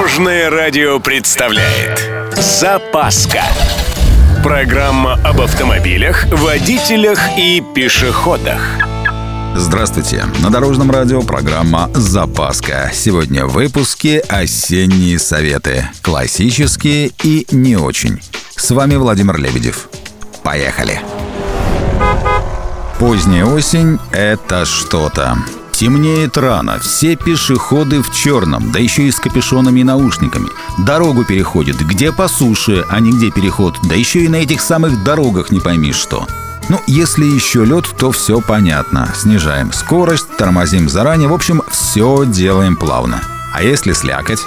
Дорожное радио представляет Запаска Программа об автомобилях, водителях и пешеходах Здравствуйте! На Дорожном радио программа «Запаска». Сегодня в выпуске «Осенние советы». Классические и не очень. С вами Владимир Лебедев. Поехали! Поздняя осень — это что-то. Темнеет рано, все пешеходы в черном, да еще и с капюшонами и наушниками. Дорогу переходят, где по суше, а не где переход, да еще и на этих самых дорогах не пойми что. Ну, если еще лед, то все понятно. Снижаем скорость, тормозим заранее, в общем, все делаем плавно. А если слякоть?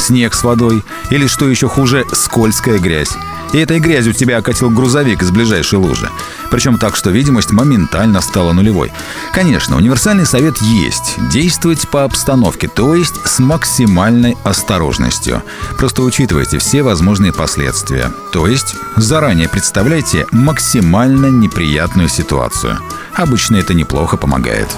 Снег с водой? Или, что еще хуже, скользкая грязь? И этой грязью тебя окатил грузовик из ближайшей лужи. Причем так, что видимость моментально стала нулевой. Конечно, универсальный совет есть. Действовать по обстановке, то есть с максимальной осторожностью. Просто учитывайте все возможные последствия. То есть заранее представляйте максимально неприятную ситуацию. Обычно это неплохо помогает.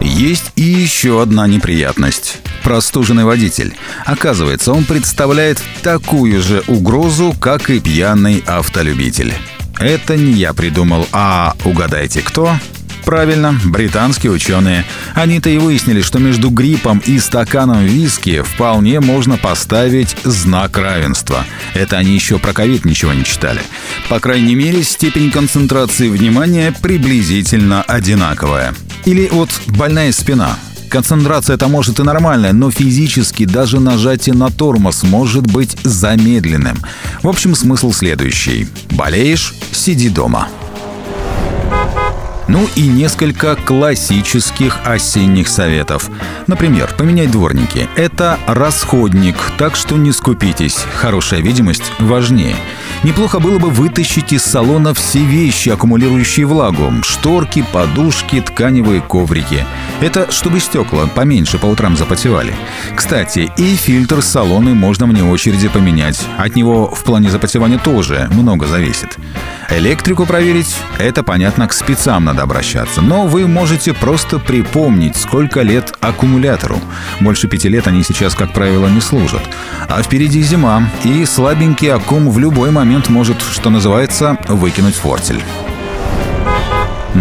Есть и еще одна неприятность. Простуженный водитель. Оказывается, он представляет такую же угрозу, как и пьяный автолюбитель. Это не я придумал, а угадайте кто? Правильно, британские ученые. Они-то и выяснили, что между гриппом и стаканом виски вполне можно поставить знак равенства. Это они еще про ковид ничего не читали. По крайней мере, степень концентрации внимания приблизительно одинаковая. Или вот больная спина. Концентрация это может и нормальная, но физически даже нажатие на тормоз может быть замедленным. В общем, смысл следующий. Болеешь – сиди дома. Ну и несколько классических осенних советов. Например, поменять дворники. Это расходник, так что не скупитесь. Хорошая видимость важнее. Неплохо было бы вытащить из салона все вещи, аккумулирующие влагу. Шторки, подушки, тканевые коврики. Это чтобы стекла поменьше по утрам запотевали. Кстати, и фильтр салона можно вне очереди поменять. От него в плане запотевания тоже много зависит. Электрику проверить – это, понятно, к спецам надо обращаться. Но вы можете просто припомнить, сколько лет аккумулятору. Больше пяти лет они сейчас, как правило, не служат. А впереди зима, и слабенький аккум в любой момент может, что называется, выкинуть фортель.